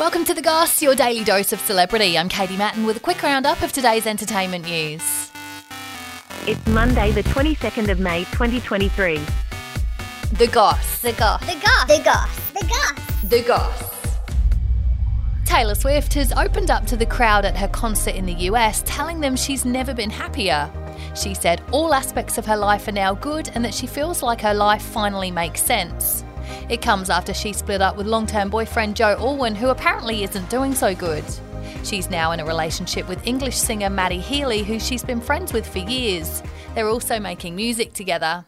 Welcome to The Goss, your daily dose of celebrity. I'm Katie Mattin with a quick roundup of today's entertainment news. It's Monday, the 22nd of May, 2023. The Goss. The goss. The goss. The goss. The goss. The Goss. Taylor Swift has opened up to the crowd at her concert in the US, telling them she's never been happier. She said all aspects of her life are now good and that she feels like her life finally makes sense. It comes after she split up with long term boyfriend Joe Alwyn, who apparently isn't doing so good. She's now in a relationship with English singer Matty Healy, who she's been friends with for years. They're also making music together.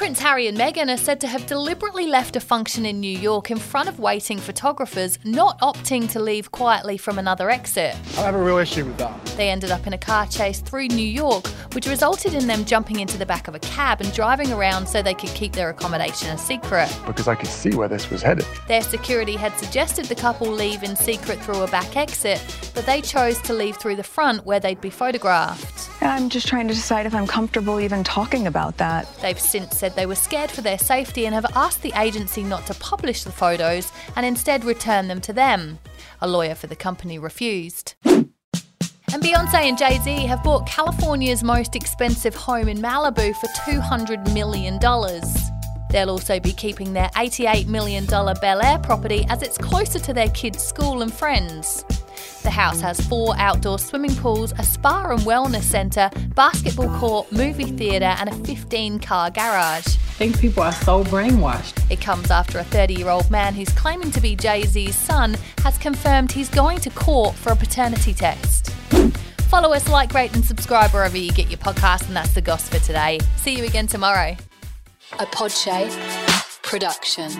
Prince Harry and Meghan are said to have deliberately left a function in New York in front of waiting photographers, not opting to leave quietly from another exit. I have a real issue with that. They ended up in a car chase through New York, which resulted in them jumping into the back of a cab and driving around so they could keep their accommodation a secret. Because I could see where this was headed. Their security had suggested the couple leave in secret through a back exit, but they chose to leave through the front where they'd be photographed. I'm just trying to decide if I'm comfortable even talking about that. They've since said they were scared for their safety and have asked the agency not to publish the photos and instead return them to them. A lawyer for the company refused. And Beyonce and Jay Z have bought California's most expensive home in Malibu for $200 million. They'll also be keeping their $88 million Bel Air property as it's closer to their kids' school and friends. The house has four outdoor swimming pools, a spa and wellness centre, basketball court, movie theatre, and a 15 car garage. I think people are so brainwashed. It comes after a 30 year old man who's claiming to be Jay Z's son has confirmed he's going to court for a paternity test. Follow us, like, rate, and subscribe wherever you get your podcast, and that's the goss for today. See you again tomorrow. A Podshape production.